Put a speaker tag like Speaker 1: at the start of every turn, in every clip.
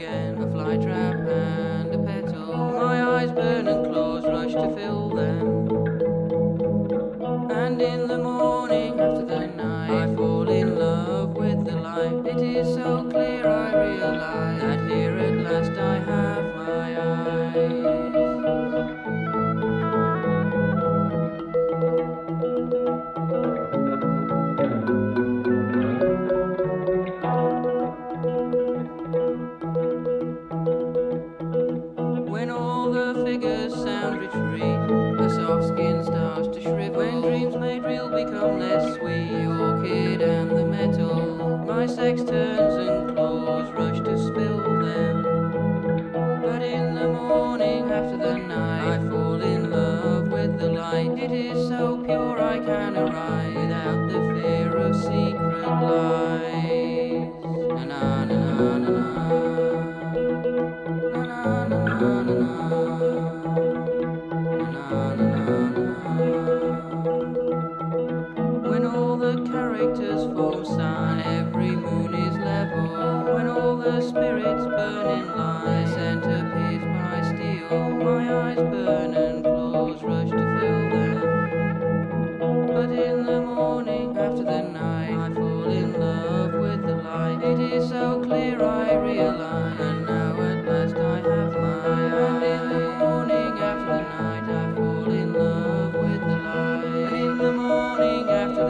Speaker 1: again.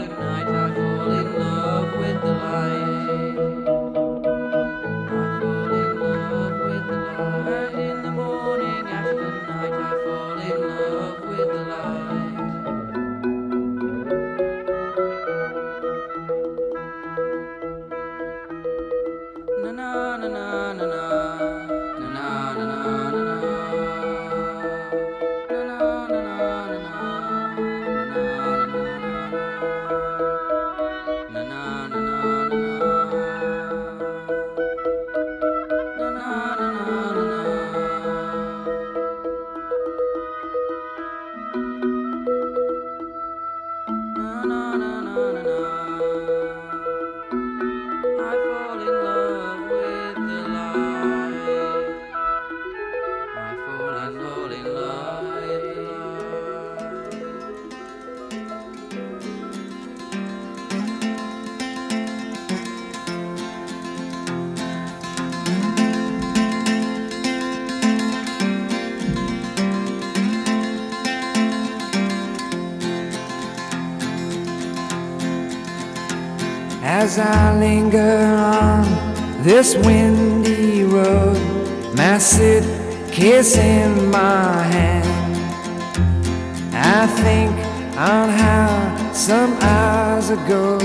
Speaker 1: good night.
Speaker 2: This windy road, my suitcase in my hand, I think on how some hours ago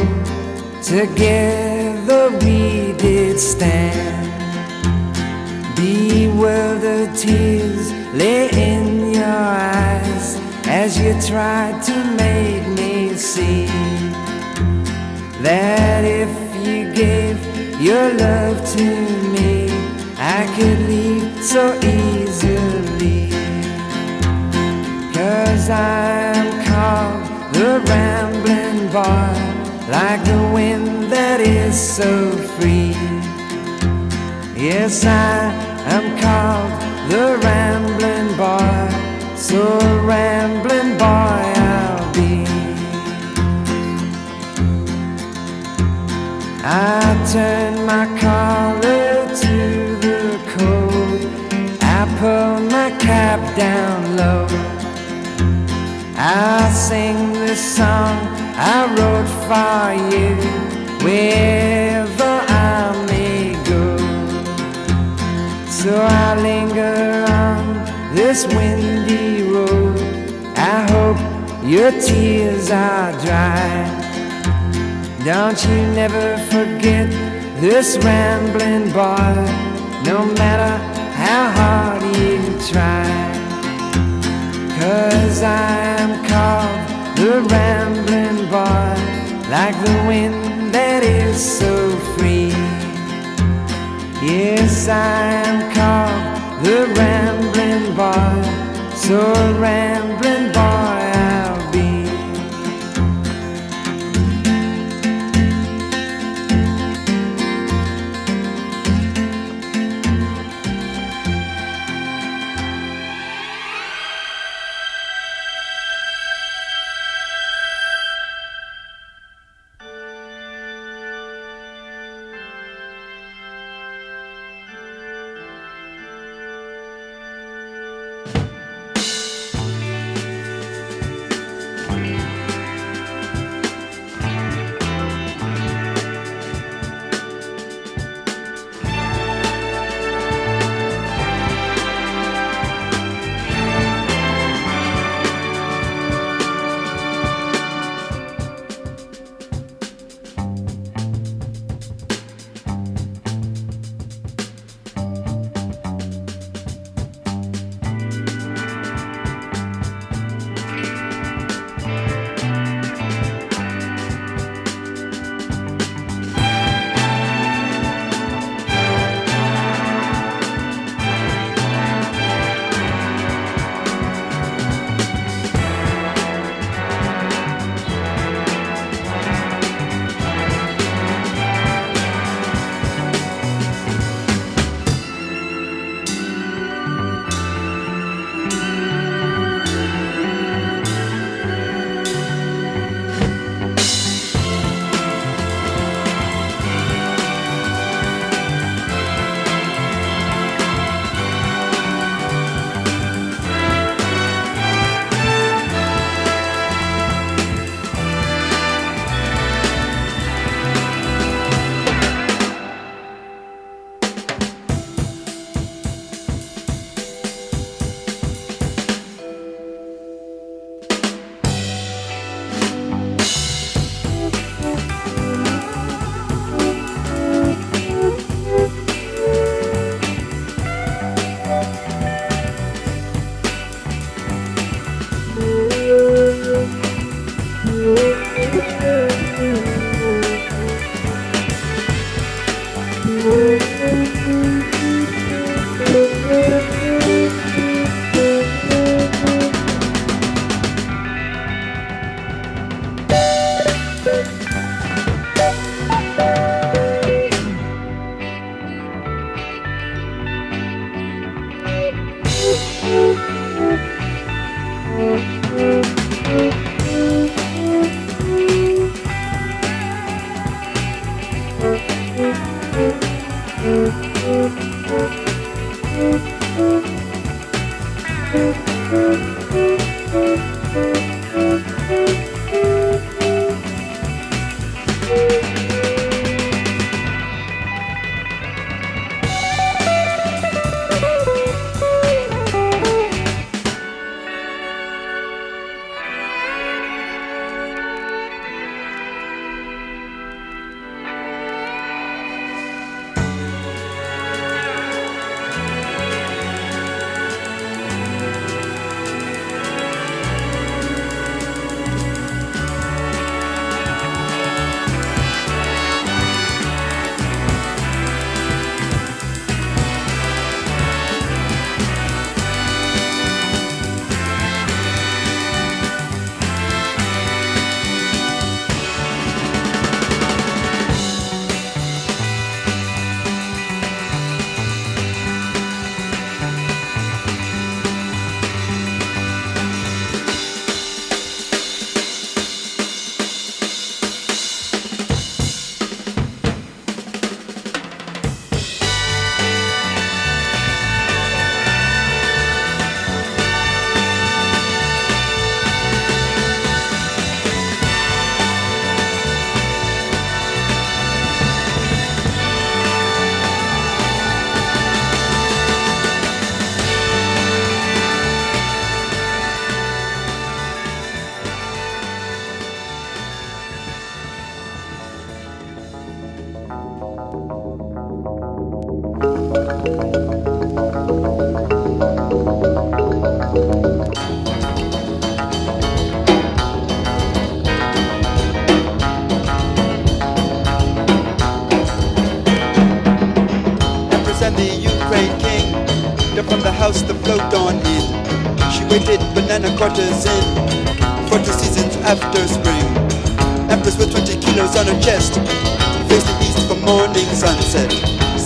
Speaker 2: together we did stand. Bewildered tears lay in your eyes as you tried to make me see that if you gave your love to me, I could leave so easily. Cause I'm called the rambling boy, like the wind that is so free. Yes, I am called the rambling boy, so rambling boy I'll turn my collar to the cold. I pull my cap down low. I sing the song I wrote for you wherever I may go. So I linger on this windy road. I hope your tears are dry. Don't you never forget this rambling boy, no matter how hard you try. Cause I'm called the rambling boy, like the wind that is so free. Yes, I'm called the rambling boy, so rambling boy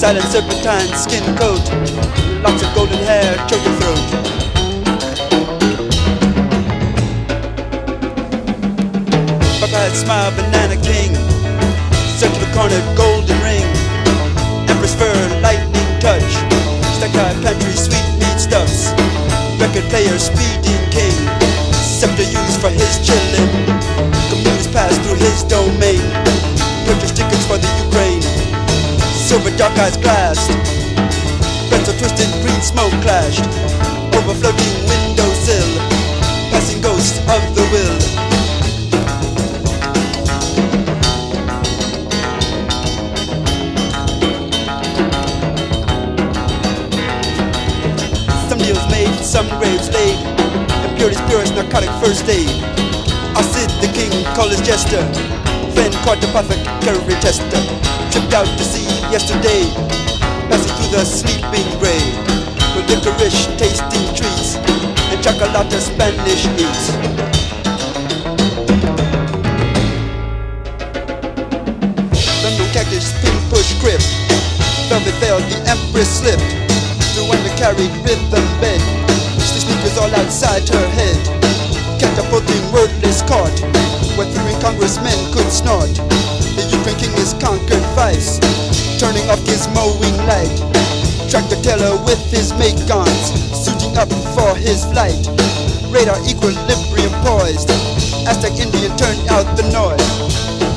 Speaker 3: silent serpentine skin coat, locks of golden hair choke your throat. Papa smile, banana king, circular cornered golden ring, empress fur, lightning touch, stack high pantry, sweet meat stuffs, record player, speeding dark eyes glassed. Pencil twisted, green smoke clashed. Over floating windowsill, passing ghosts of the will. Some deals made, some graves laid. Impurity's purest narcotic first aid. I sit the king, call his jester. Caught the perfect carry tester. Tripped out to sea yesterday, passing through the sleeping gray, with licorice tasting trees and chocolate Spanish eats. London cactus, pin push grip, velvet veil, the empress slipped through carried rhythm bed. The sneakers all outside her head, catapulting congressmen could snort. The Ukraine king is conquered vice turning off his mowing light. Tractor teller with his make guns, suiting up for his flight. Radar equilibrium poised. Aztec Indian turned out the noise.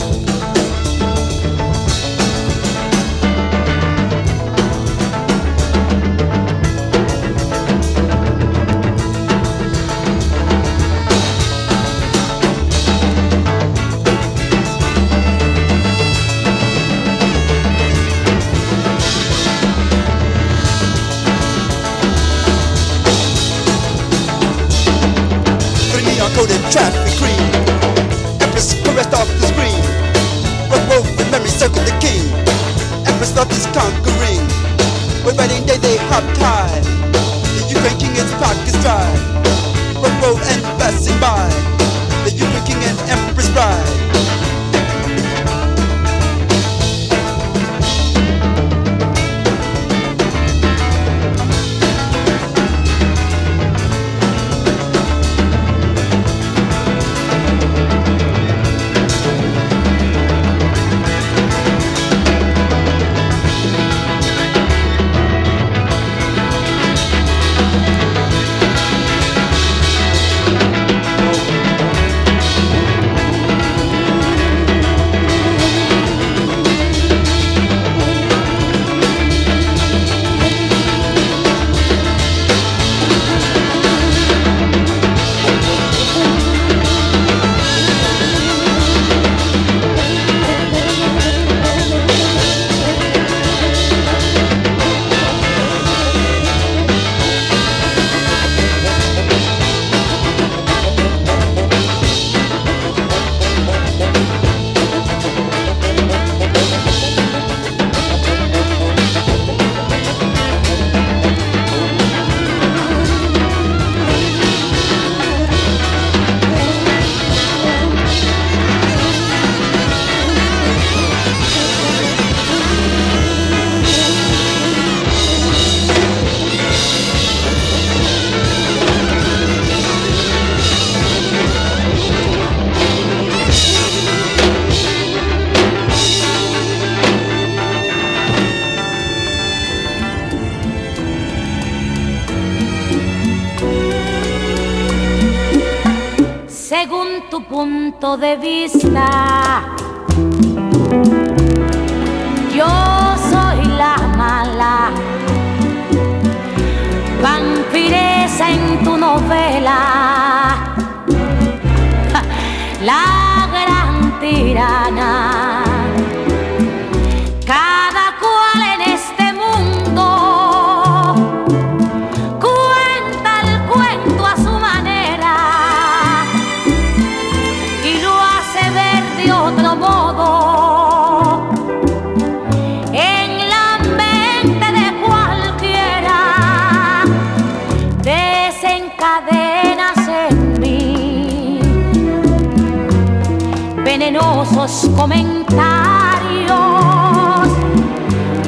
Speaker 4: Comentarios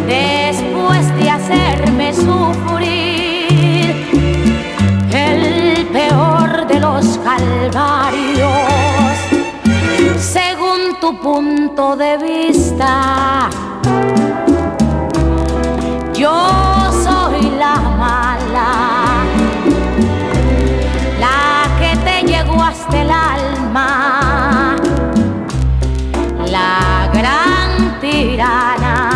Speaker 4: después de hacerme sufrir. El peor de los calvarios según tu punto de vista. Yo soy la mala hasta el alma la gran tirana.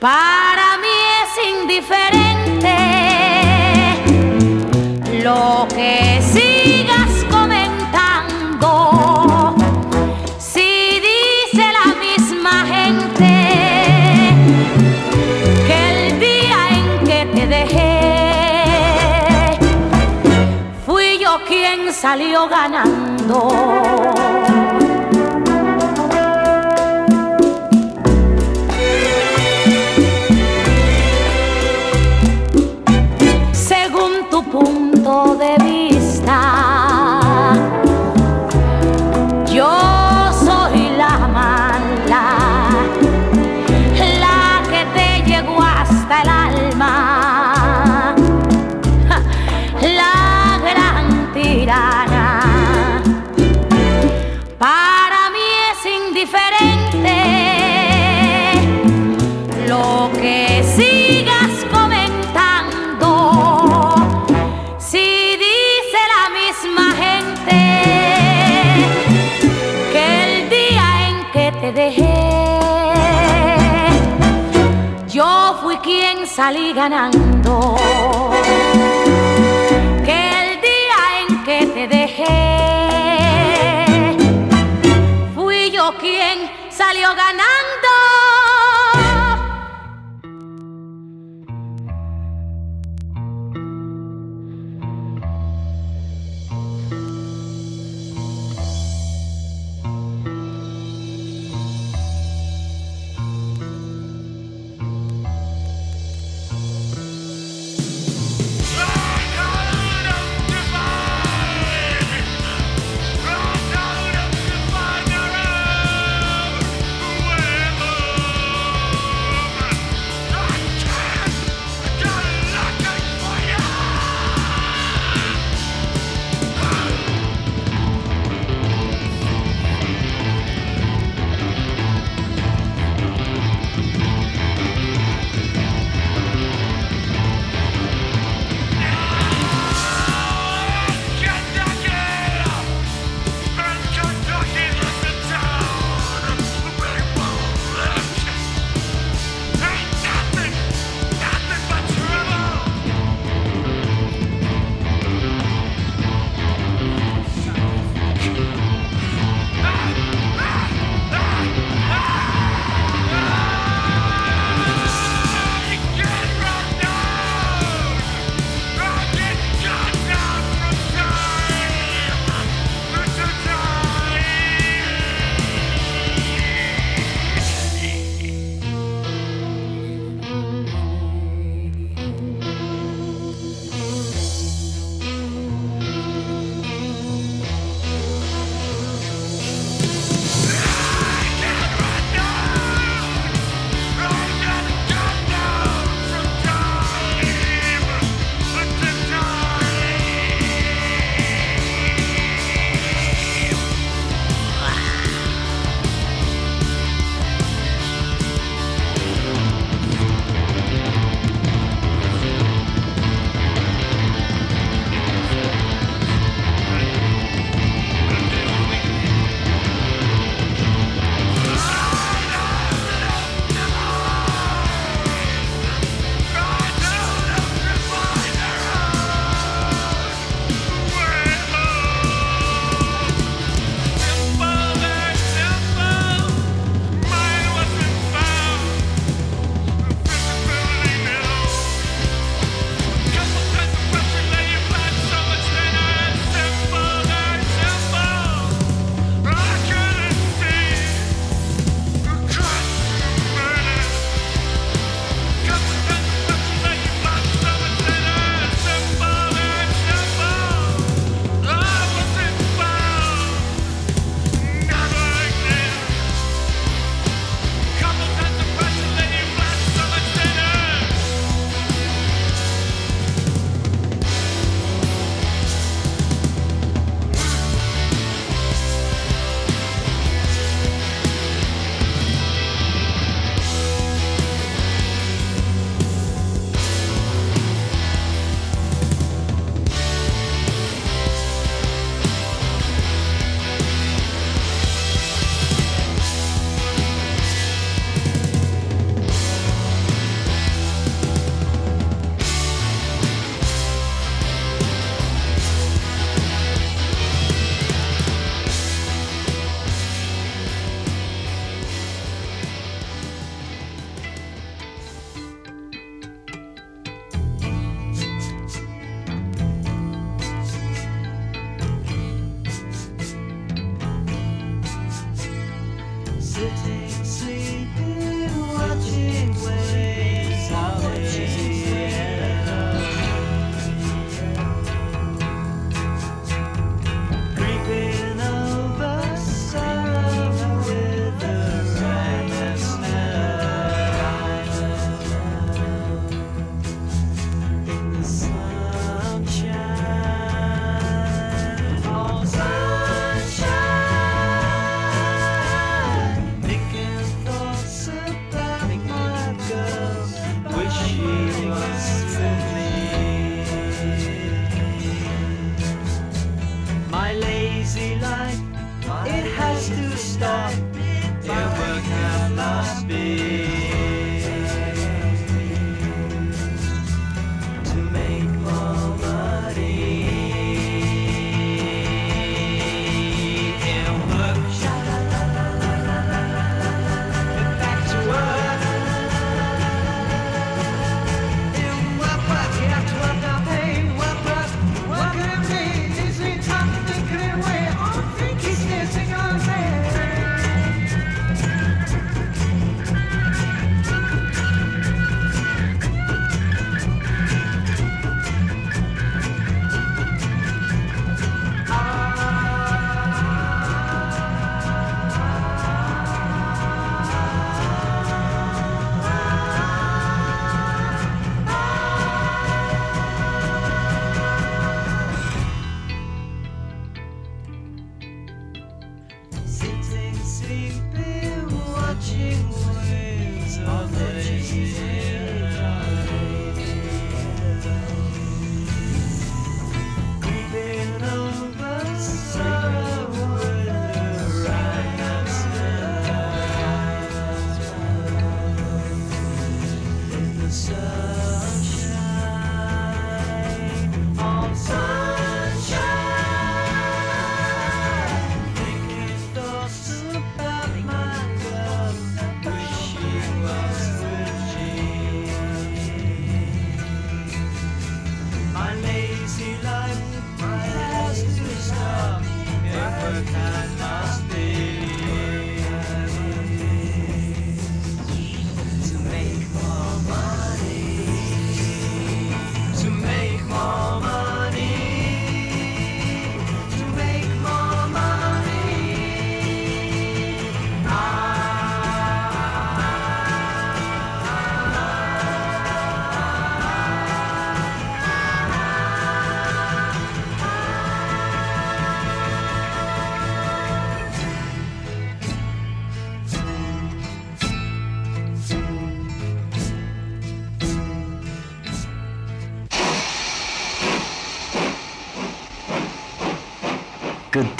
Speaker 4: Para mí es indiferente lo que salió ganando. Salí ganando. Que el día en que te dejé,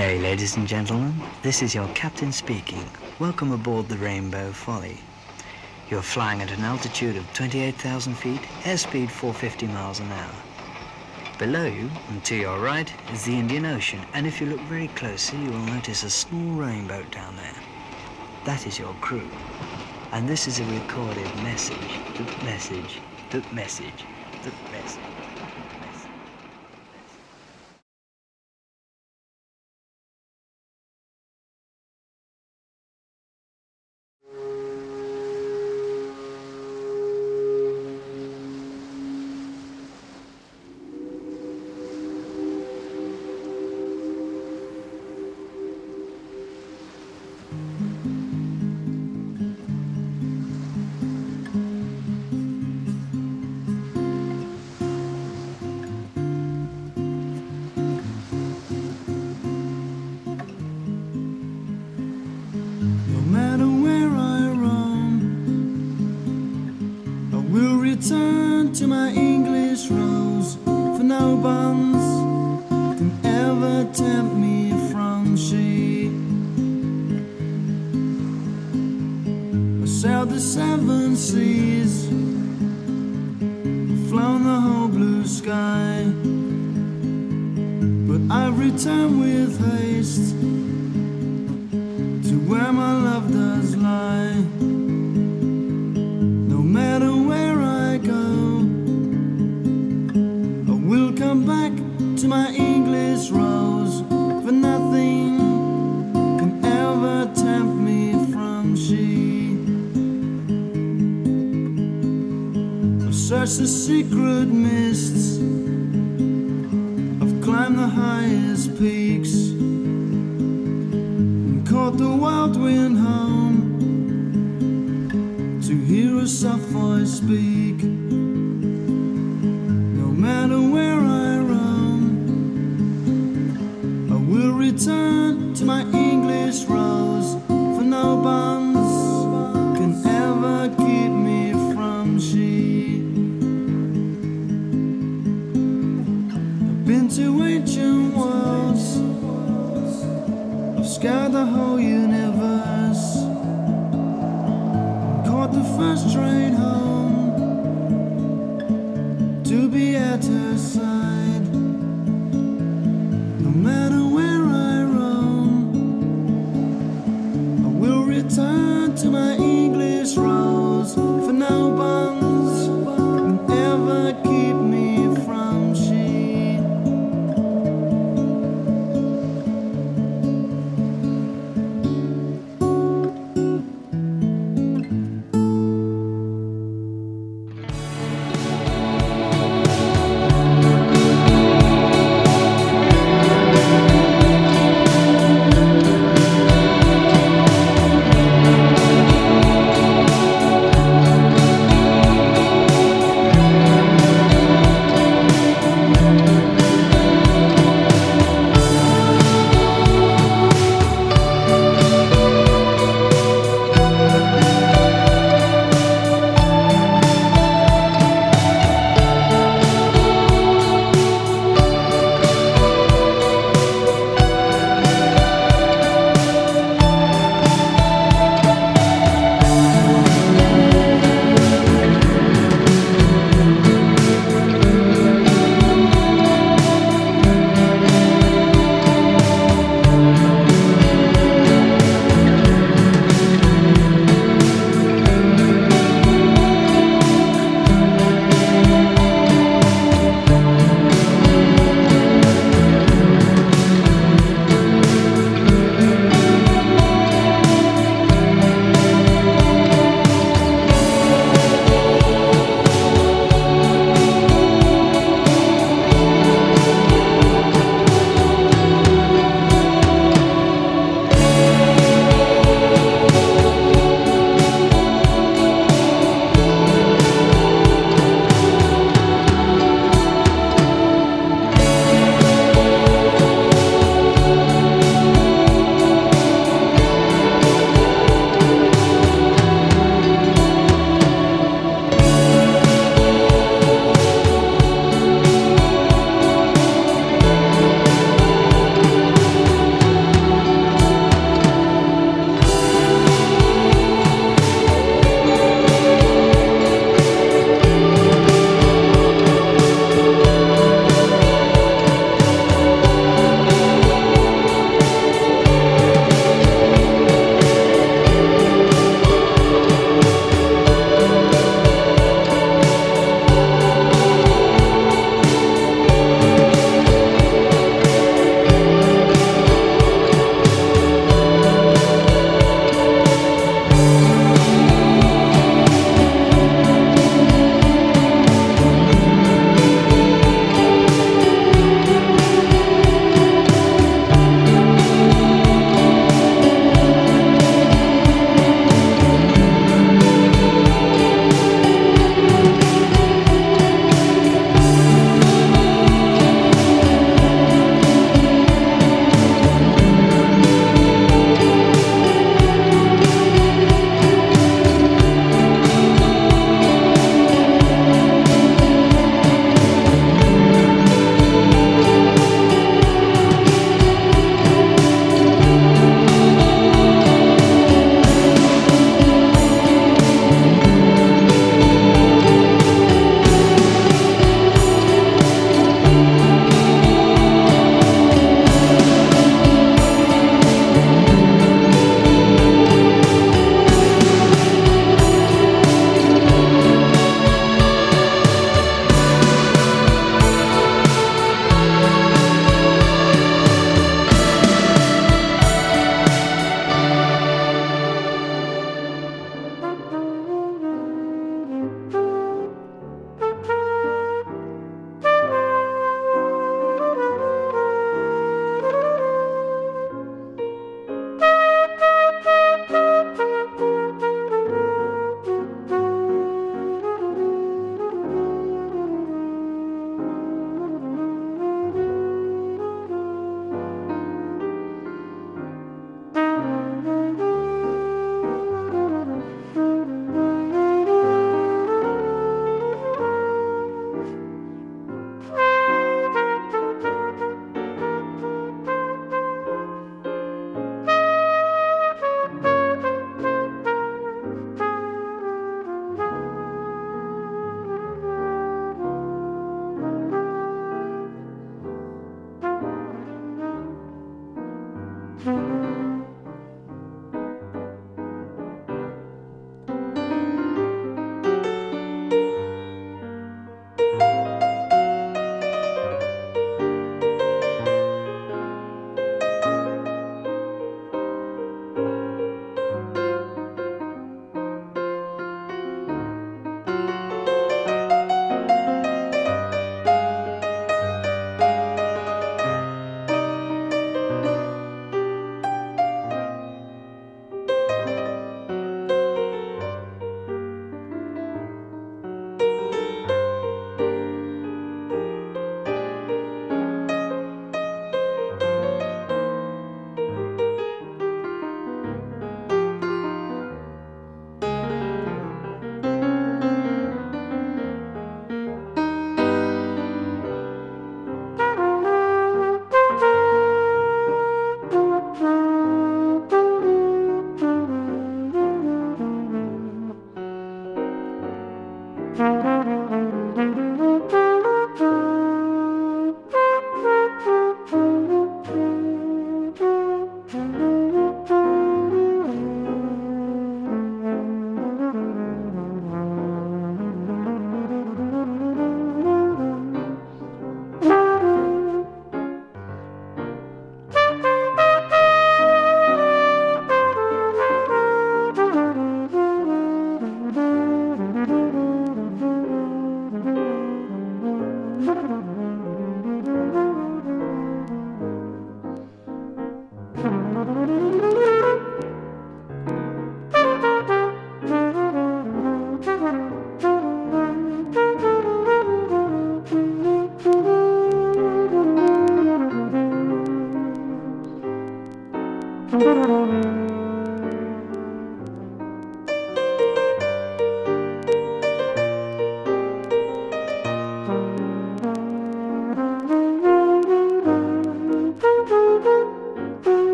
Speaker 5: day, ladies and gentlemen. This is your captain speaking. Welcome aboard the Rainbow Ffolly. You're flying at an altitude of 28,000 feet, airspeed 450 miles an hour. Below you, and to your right, is the Indian Ocean, and if you look very closely, you will notice a small rainboat down there. That is your crew. And this is a recorded message. The message. The message. The message.
Speaker 6: Highest peaks and caught the wild wind home to hear a soft voice speak. No matter where I roam, I will return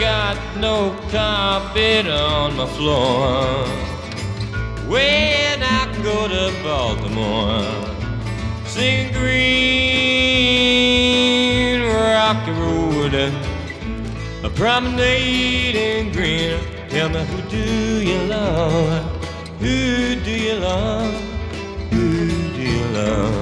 Speaker 7: got no carpet on my floor. When I go to Baltimore, sing green rocky road, a promenade in green. Tell me who do you love? Who do you love? Who do you love?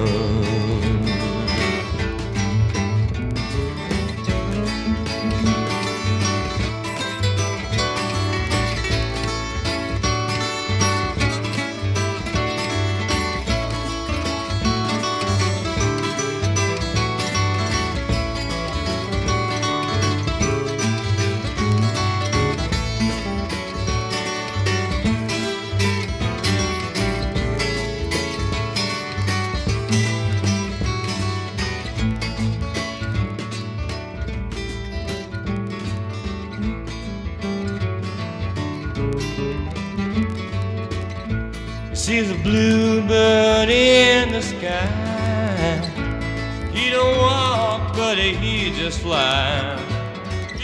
Speaker 7: Flies.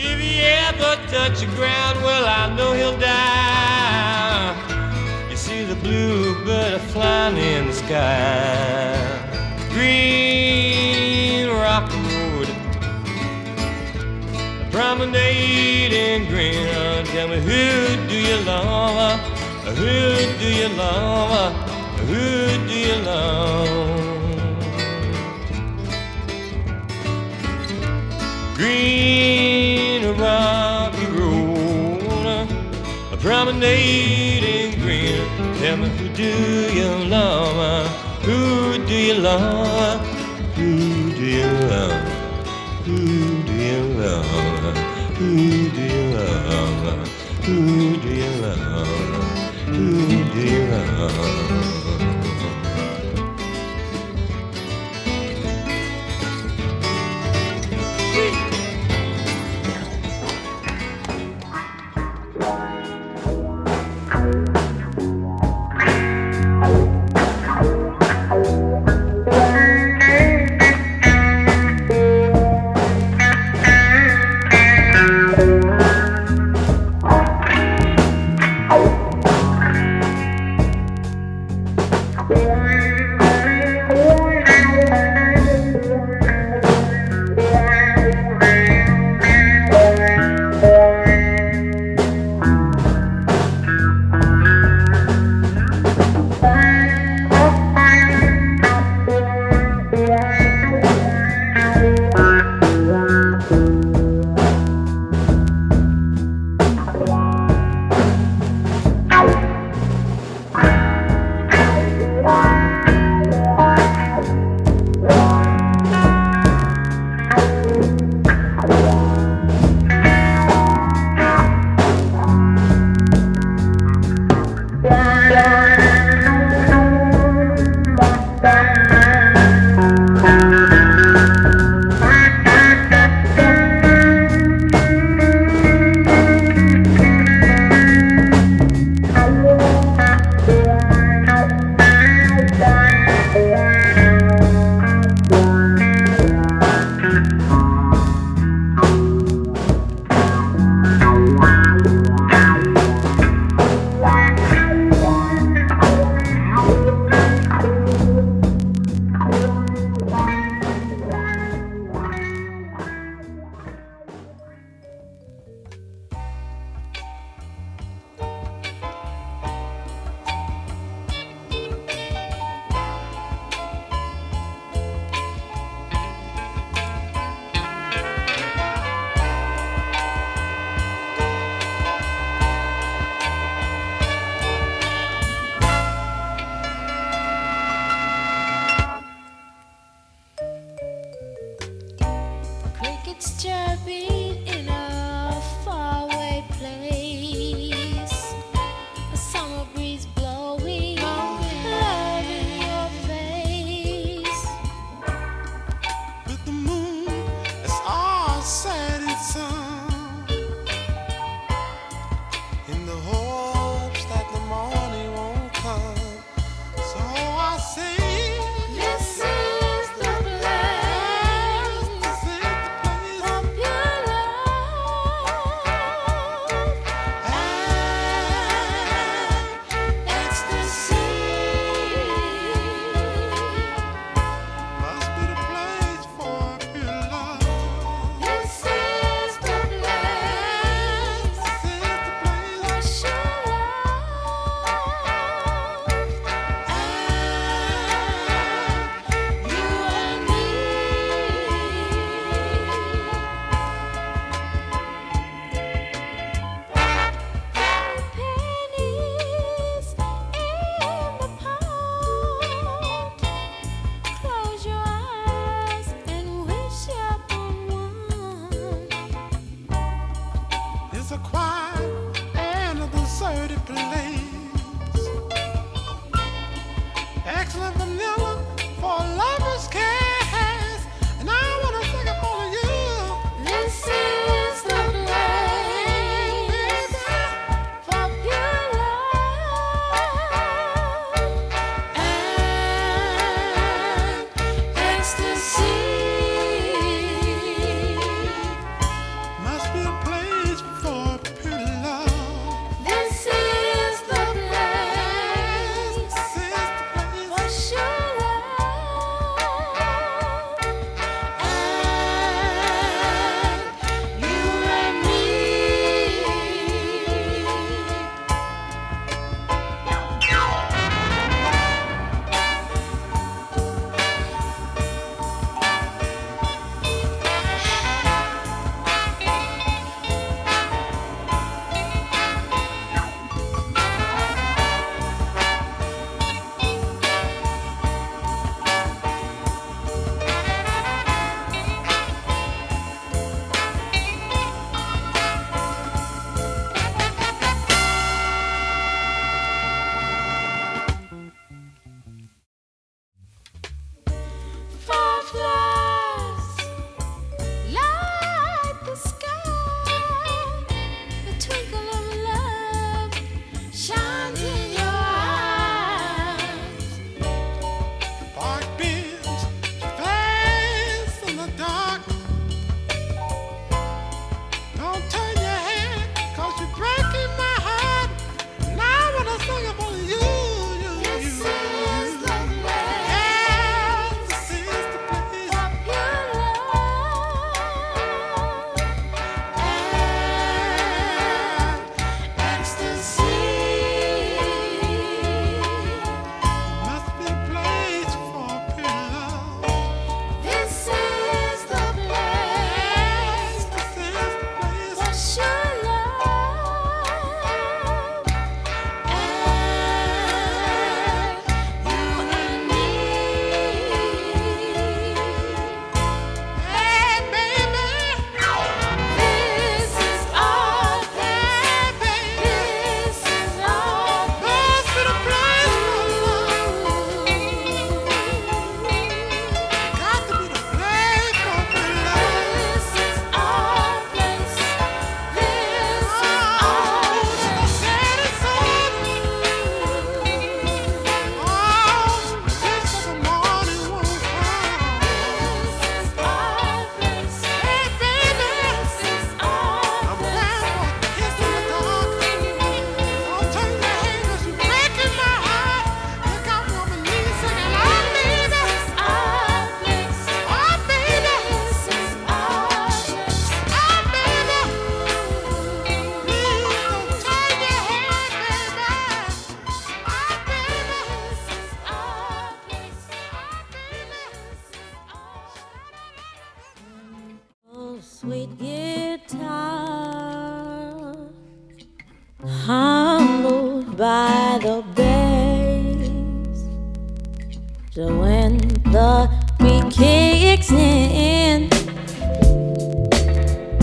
Speaker 7: If he ever touch the ground, well, I know he'll die. You see the bluebird flying in the sky. Green Rock Road, promenading green. Tell me who do you love? Who do you love? Who do you love? Green rocky road, a promenading green. Tell me who do you love? Who do you love? Who do you love? Who do you love? Who do you love? Who do you love? Who do you love?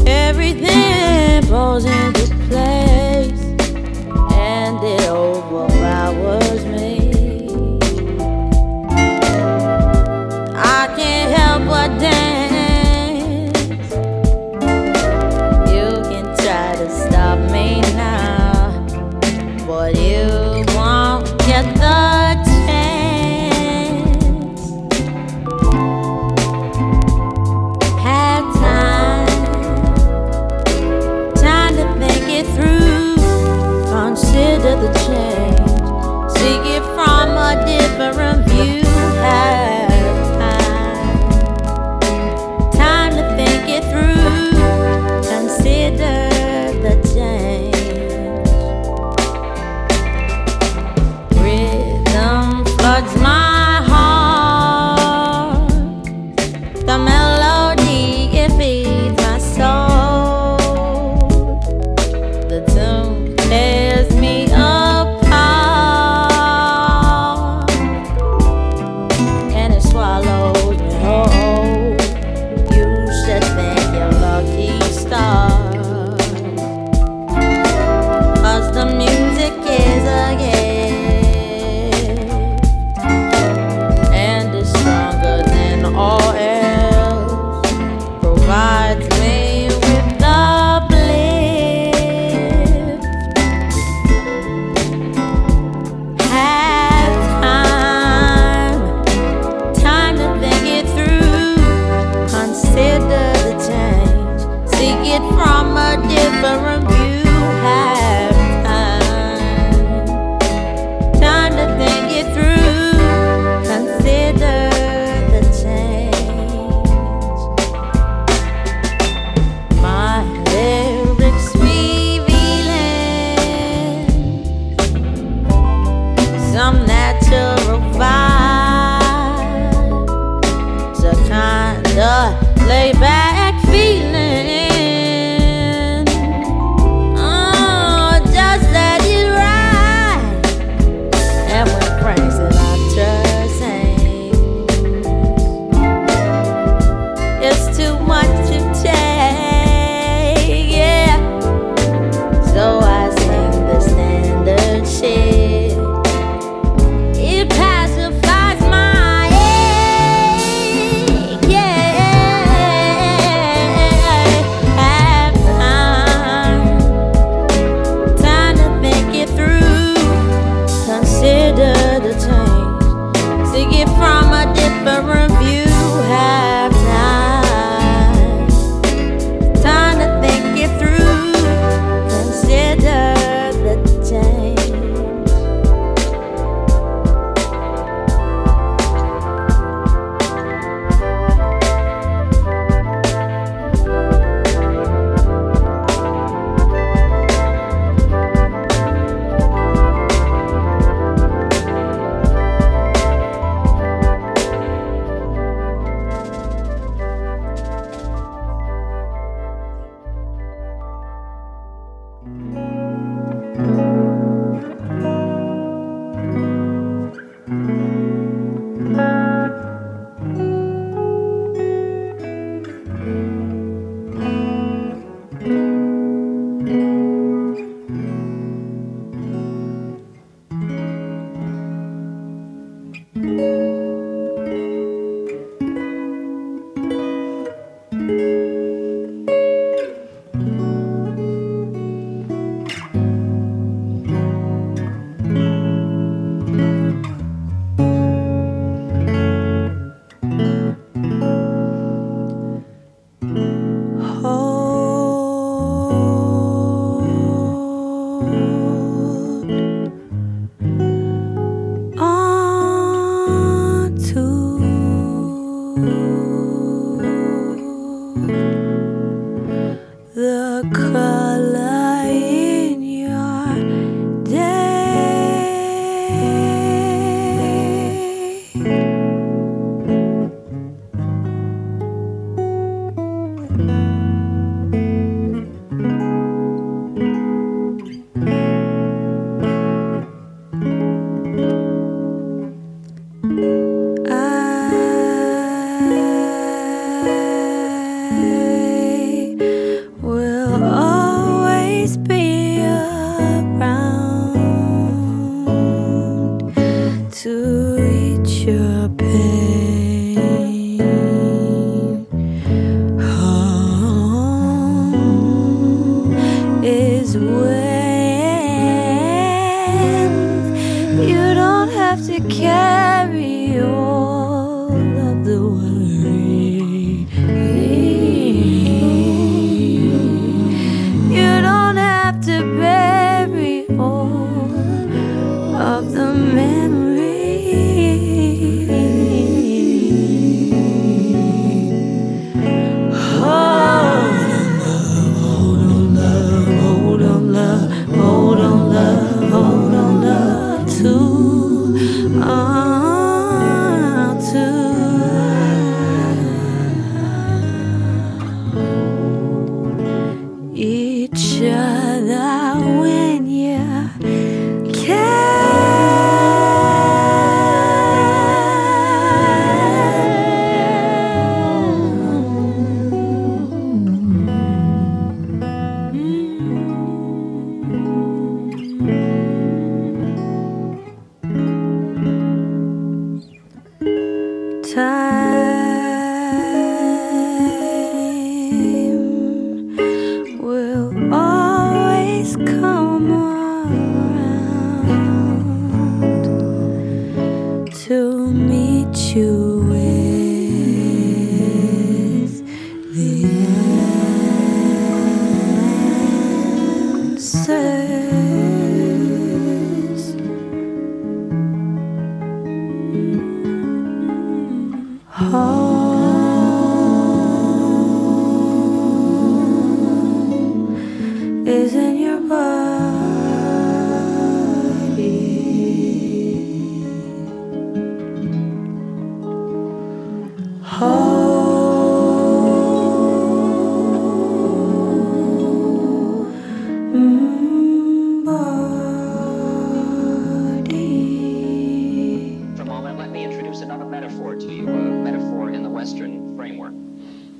Speaker 4: Everything falls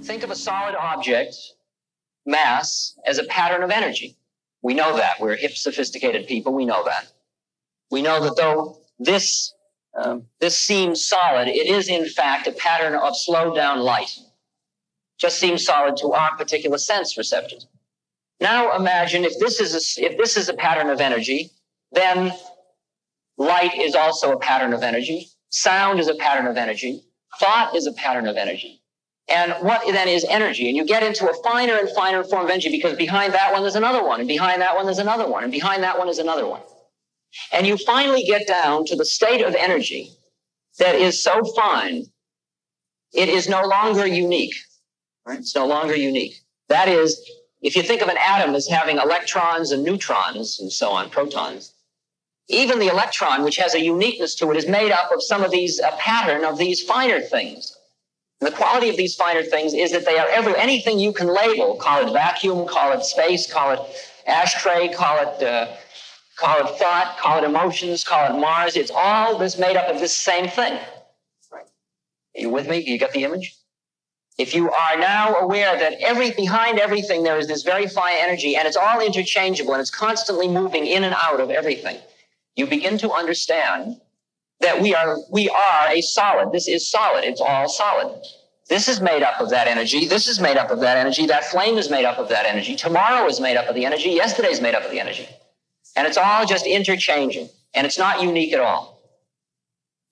Speaker 8: Think of a solid object, mass, as a pattern of energy. We know that. We're hip, sophisticated people. We know that. We know that though this um, this seems solid, it is in fact a pattern of slowed down light. Just seems solid to our particular sense receptors. Now imagine if this is a, if this is a pattern of energy, then light is also a pattern of energy. Sound is a pattern of energy. Thought is a pattern of energy. And what then is energy? And you get into a finer and finer form of energy because behind that one there's another one, and behind that one there's another one, and behind that one is another one. And you finally get down to the state of energy that is so fine, it is no longer unique. Right? It's no longer unique. That is, if you think of an atom as having electrons and neutrons and so on, protons, even the electron, which has a uniqueness to it, is made up of some of these, a pattern of these finer things. And the quality of these finer things is that they are every, anything you can label, call it vacuum, call it space, call it ashtray, call it, uh, call it thought, call it emotions, call it Mars. It's all this made up of this same thing. Right. Are you with me? You got the image? If you are now aware that every behind everything there is this very fine energy and it's all interchangeable and it's constantly moving in and out of everything, you begin to understand that we are we are a solid. This is solid. It's all solid. This is made up of that energy. This is made up of that energy. That flame is made up of that energy. Tomorrow is made up of the energy. Yesterday is made up of the energy. And it's all just interchanging. And it's not unique at all.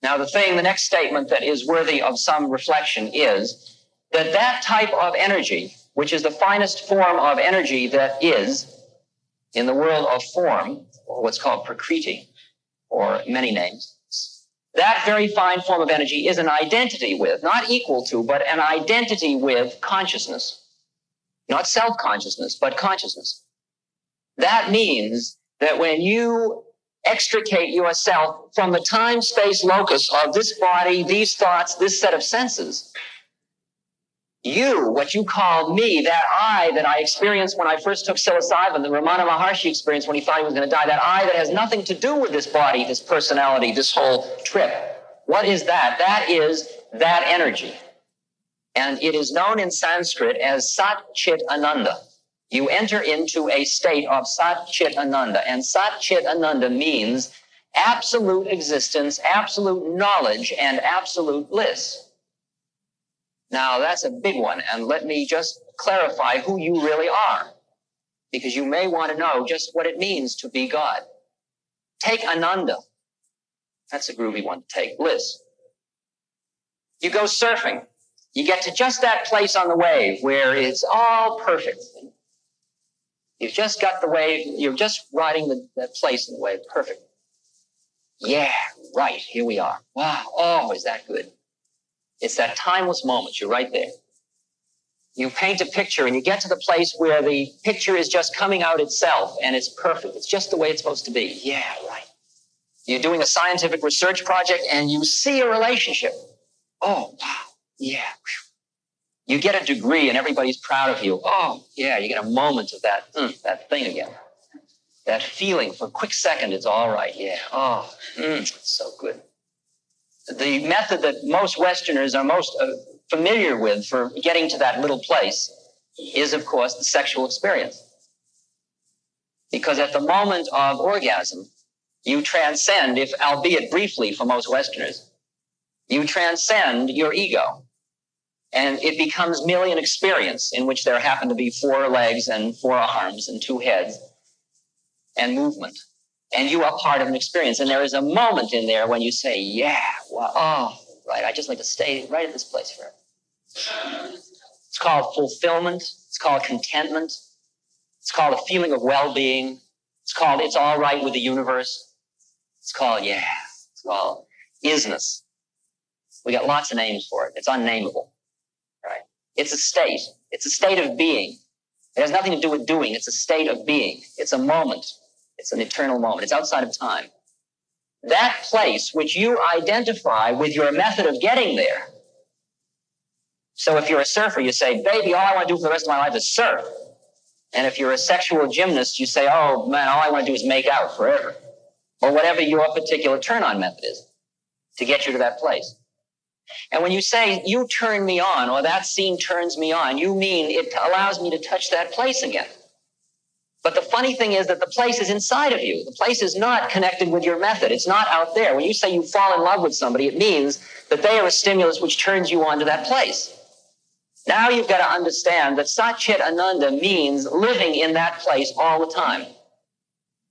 Speaker 8: Now, the thing, the next statement that is worthy of some reflection is that that type of energy, which is the finest form of energy that is in the world of form, or what's called prakriti, or many names, that very fine form of energy is an identity with, not equal to, but an identity with consciousness. Not self consciousness, but consciousness. That means that when you extricate yourself from the time space locus of this body, these thoughts, this set of senses, you, what you call me, that I that I experienced when I first took psilocybin, the Ramana Maharshi experience when he thought he was going to die, that I that has nothing to do with this body, this personality, this whole trip. What is that? That is that energy. And it is known in Sanskrit as Sat Chit Ananda. You enter into a state of Sat Chit Ananda. And Sat Chit Ananda means absolute existence, absolute knowledge, and absolute bliss. Now, that's a big one, and let me just clarify who you really are, because you may want to know just what it means to be God. Take Ananda. That's a groovy one to take. Bliss. You go surfing. You get to just that place on the wave where it's all perfect. You've just got the wave, you're just riding the, that place in the wave. Perfect. Yeah, right. Here we are. Wow. Oh, is that good? It's that timeless moment. You're right there. You paint a picture and you get to the place where the picture is just coming out itself and it's perfect. It's just the way it's supposed to be. Yeah, right. You're doing a scientific research project and you see a relationship. Oh, wow. Yeah. You get a degree and everybody's proud of you. Oh, yeah, you get a moment of that, mm, that thing again. That feeling for a quick second, it's all right. Yeah. Oh, mm, so good the method that most Westerners are most uh, familiar with for getting to that little place is, of course, the sexual experience. Because at the moment of orgasm, you transcend, if albeit briefly for most Westerners, you transcend your ego. And it becomes merely an experience in which there happen to be four legs and four arms and two heads and movement and you are part of an experience. And there is a moment in there when you say, yeah, wow, oh, right, I just like to stay right at this place forever. It's called fulfillment. It's called contentment. It's called a feeling of well-being. It's called it's all right with the universe. It's called, yeah, it's called isness. We got lots of names for it. It's unnameable, right? It's a state. It's a state of being. It has nothing to do with doing. It's a state of being. It's a moment. It's an eternal moment. It's outside of time. That place which you identify with your method of getting there. So if you're a surfer, you say, baby, all I want to do for the rest of my life is surf. And if you're a sexual gymnast, you say, oh man, all I want to do is make out forever. Or whatever your particular turn on method is to get you to that place. And when you say you turn me on or that scene turns me on, you mean it allows me to touch that place again. But the funny thing is that the place is inside of you. The place is not connected with your method. It's not out there. When you say you fall in love with somebody, it means that they are a stimulus which turns you on to that place. Now you've got to understand that Satchit Ananda means living in that place all the time.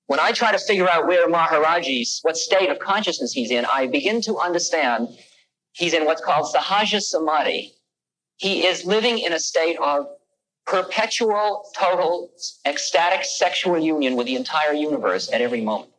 Speaker 8: When I try to figure out where Maharaji's, what state of consciousness he's in, I begin to understand he's in what's called Sahaja Samadhi. He is living in a state of perpetual, total, ecstatic sexual union with the entire universe at every moment.